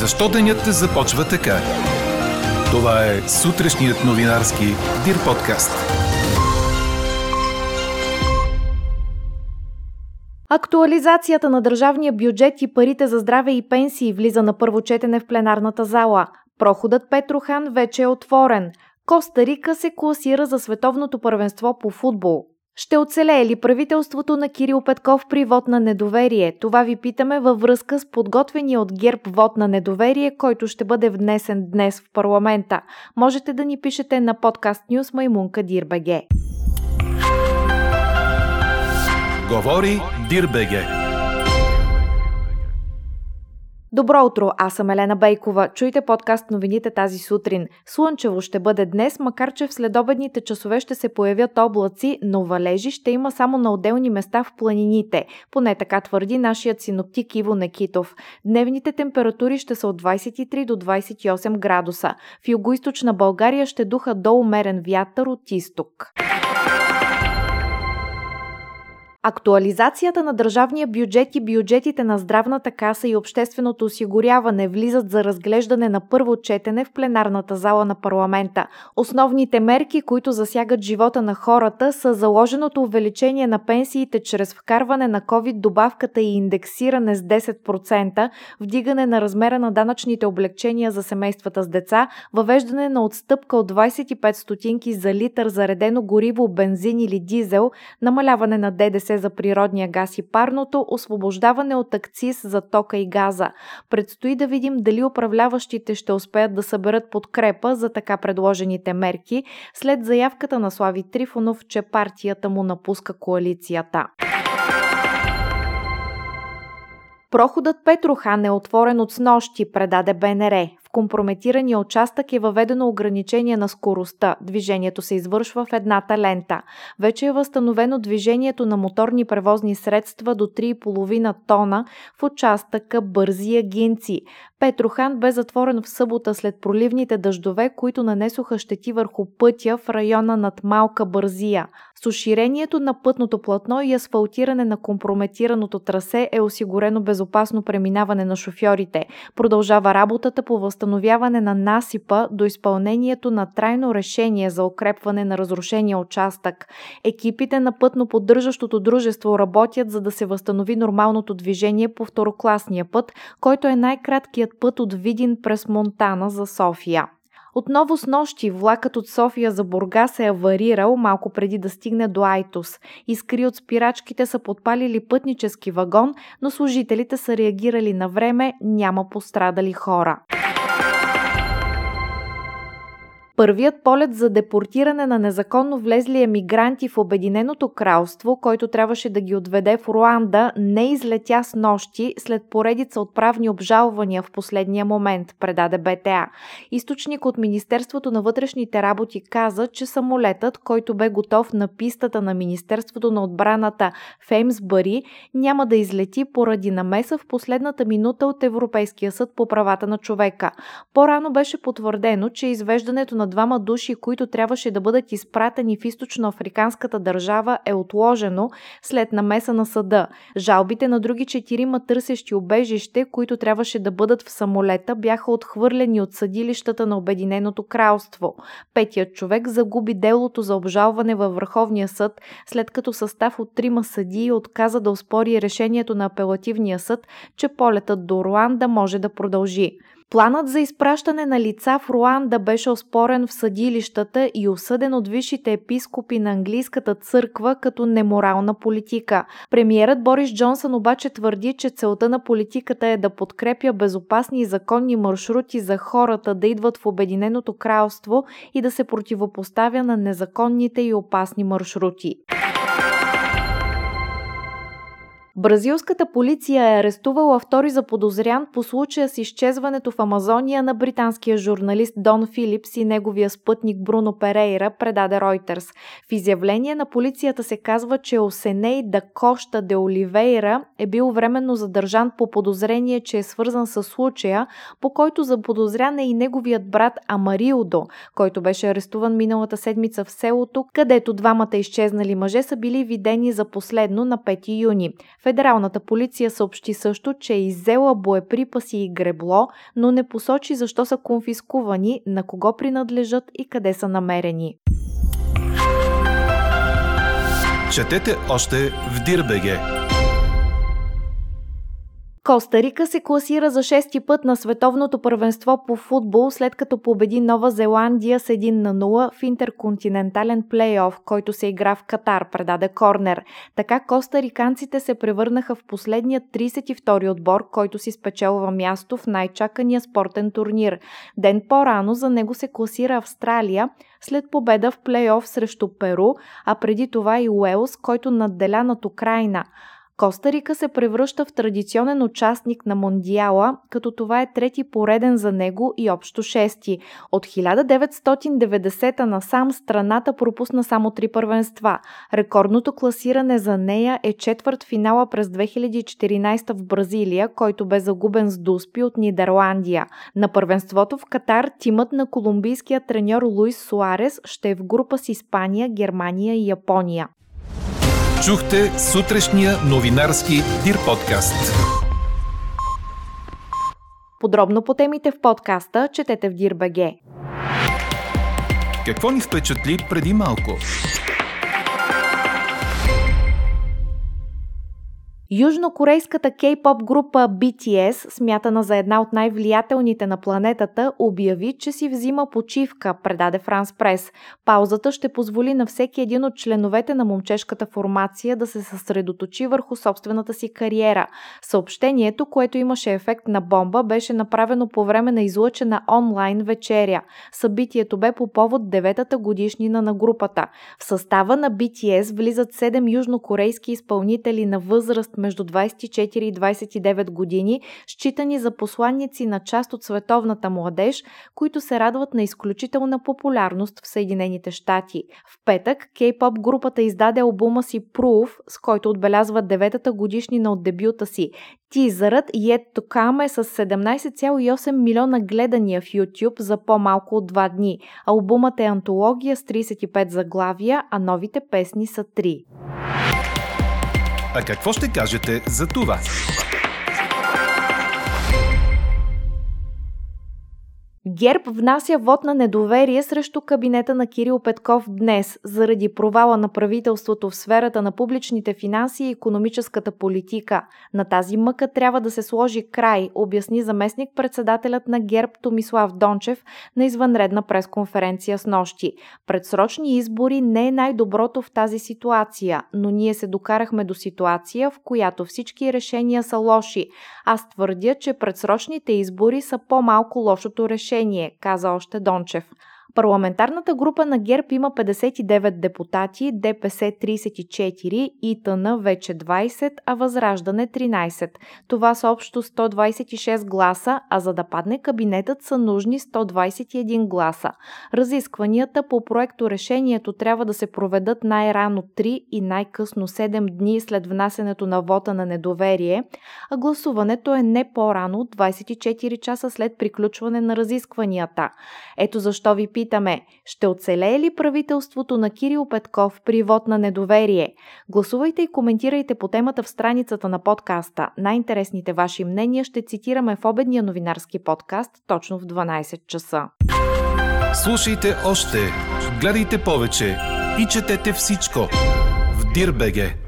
Защо денят започва така? Това е сутрешният новинарски Дир подкаст. Актуализацията на държавния бюджет и парите за здраве и пенсии влиза на първо четене в пленарната зала. Проходът Петрохан вече е отворен. Коста Рика се класира за световното първенство по футбол. Ще оцелее ли правителството на Кирил Петков при вод на недоверие? Това ви питаме във връзка с подготвения от ГЕРБ вод на недоверие, който ще бъде внесен днес в парламента. Можете да ни пишете на подкаст Нюс Маймунка Дирбеге. Говори Дирбеге. Добро утро, аз съм Елена Бейкова. Чуйте подкаст новините тази сутрин. Слънчево ще бъде днес, макар че в следобедните часове ще се появят облаци, но валежи ще има само на отделни места в планините. Поне така твърди нашият синоптик Иво Некитов. Дневните температури ще са от 23 до 28 градуса. В югоизточна България ще духа до умерен вятър от изток. Актуализацията на държавния бюджет и бюджетите на здравната каса и общественото осигуряване влизат за разглеждане на първо четене в пленарната зала на парламента. Основните мерки, които засягат живота на хората, са заложеното увеличение на пенсиите чрез вкарване на COVID-добавката и индексиране с 10%, вдигане на размера на данъчните облегчения за семействата с деца, въвеждане на отстъпка от 25 стотинки за литър заредено гориво, бензин или дизел, намаляване на ДДС за природния газ и парното, освобождаване от акциз за тока и газа. Предстои да видим дали управляващите ще успеят да съберат подкрепа за така предложените мерки след заявката на Слави Трифонов, че партията му напуска коалицията. Проходът Петрохан е отворен от снощи, предаде БНР компрометирания участък е въведено ограничение на скоростта. Движението се извършва в едната лента. Вече е възстановено движението на моторни превозни средства до 3,5 тона в участъка Бързи агинци. Петрохан бе затворен в събота след проливните дъждове, които нанесоха щети върху пътя в района над Малка Бързия. С уширението на пътното платно и асфалтиране на компрометираното трасе е осигурено безопасно преминаване на шофьорите. Продължава работата по възстановяване на насипа до изпълнението на трайно решение за укрепване на разрушения участък. Екипите на пътно поддържащото дружество работят за да се възстанови нормалното движение по второкласния път, който е най-краткият път от Видин през Монтана за София. Отново с нощи влакът от София за Бурга се е аварирал малко преди да стигне до Айтос. Искри от спирачките са подпалили пътнически вагон, но служителите са реагирали на време, няма пострадали хора. Първият полет за депортиране на незаконно влезли емигранти в Обединеното кралство, който трябваше да ги отведе в Руанда, не излетя с нощи след поредица отправни обжалвания в последния момент, предаде БТА. Източник от Министерството на вътрешните работи каза, че самолетът, който бе готов на пистата на Министерството на отбраната в Еймсбъри, няма да излети поради намеса в последната минута от Европейския съд по правата на човека. По-рано беше потвърдено, че извеждането на на двама души, които трябваше да бъдат изпратени в източноафриканската държава, е отложено след намеса на съда. Жалбите на други четирима търсещи обежище, които трябваше да бъдат в самолета, бяха отхвърлени от съдилищата на Обединеното кралство. Петият човек загуби делото за обжалване във Върховния съд, след като състав от трима съдии отказа да оспори решението на апелативния съд, че полетът до Руанда може да продължи. Планът за изпращане на лица в Руанда беше оспорен в съдилищата и осъден от висшите епископи на английската църква като неморална политика. Премиерът Борис Джонсън обаче твърди, че целта на политиката е да подкрепя безопасни и законни маршрути за хората да идват в Обединеното кралство и да се противопоставя на незаконните и опасни маршрути. Бразилската полиция е арестувала втори заподозрян по случая с изчезването в Амазония на британския журналист Дон Филипс и неговия спътник Бруно Перейра, предаде Ройтерс. В изявление на полицията се казва, че Осеней да Коща де Оливейра е бил временно задържан по подозрение, че е свързан с случая, по който заподозрян е и неговият брат Амариодо, който беше арестуван миналата седмица в селото, където двамата изчезнали мъже са били видени за последно на 5 юни. Федералната полиция съобщи също, че е иззела боеприпаси и гребло, но не посочи защо са конфискувани, на кого принадлежат и къде са намерени. Четете още в Дирбеге! Коста Рика се класира за шести път на световното първенство по футбол, след като победи Нова Зеландия с 1 на 0 в интерконтинентален плейоф, който се игра в Катар, предаде Корнер. Така костариканците се превърнаха в последният 32-и отбор, който си спечелва място в най-чакания спортен турнир. Ден по-рано за него се класира Австралия, след победа в плейоф срещу Перу, а преди това и Уелс, който надделя над Украина – Коста Рика се превръща в традиционен участник на Мондиала, като това е трети пореден за него и общо шести. От 1990 насам страната пропусна само три първенства. Рекордното класиране за нея е четвърт финала през 2014 в Бразилия, който бе загубен с Дуспи от Нидерландия. На първенството в Катар тимът на колумбийския треньор Луис Суарес ще е в група с Испания, Германия и Япония. Чухте сутрешния новинарски Дир подкаст. Подробно по темите в подкаста четете в Дир.бг. Какво ни впечатли преди малко? Южнокорейската кей-поп група BTS, смятана за една от най-влиятелните на планетата, обяви, че си взима почивка, предаде Франс Прес. Паузата ще позволи на всеки един от членовете на момчешката формация да се съсредоточи върху собствената си кариера. Съобщението, което имаше ефект на бомба, беше направено по време на излъчена онлайн вечеря. Събитието бе по повод деветата годишнина на групата. В състава на BTS влизат 7 южнокорейски изпълнители на възраст между 24 и 29 години, считани за посланници на част от световната младеж, които се радват на изключителна популярност в Съединените щати. В петък кей-поп групата издаде албума си Proof, с който отбелязва деветата годишнина от дебюта си. Тизърът Yet to Come е с 17,8 милиона гледания в YouTube за по-малко от 2 дни. Албумът е антология с 35 заглавия, а новите песни са 3. А какво ще кажете за това? ГЕРБ внася вод на недоверие срещу кабинета на Кирил Петков днес, заради провала на правителството в сферата на публичните финанси и економическата политика. На тази мъка трябва да се сложи край, обясни заместник председателят на ГЕРБ Томислав Дончев на извънредна пресконференция с нощи. Предсрочни избори не е най-доброто в тази ситуация, но ние се докарахме до ситуация, в която всички решения са лоши. Аз твърдя, че предсрочните избори са по-малко лошото решение решение, каза още Дончев. Парламентарната група на ГЕРБ има 59 депутати, ДПС 34, ИТН вече 20, а Възраждане 13. Това са общо 126 гласа, а за да падне кабинетът са нужни 121 гласа. Разискванията по проекто решението трябва да се проведат най-рано 3 и най-късно 7 дни след внасенето на вота на недоверие, а гласуването е не по-рано от 24 часа след приключване на разискванията. Ето защо ви питаме, ще оцелее ли правителството на Кирил Петков при вод на недоверие? Гласувайте и коментирайте по темата в страницата на подкаста. Най-интересните ваши мнения ще цитираме в обедния новинарски подкаст точно в 12 часа. Слушайте още, гледайте повече и четете всичко в Дирбеге.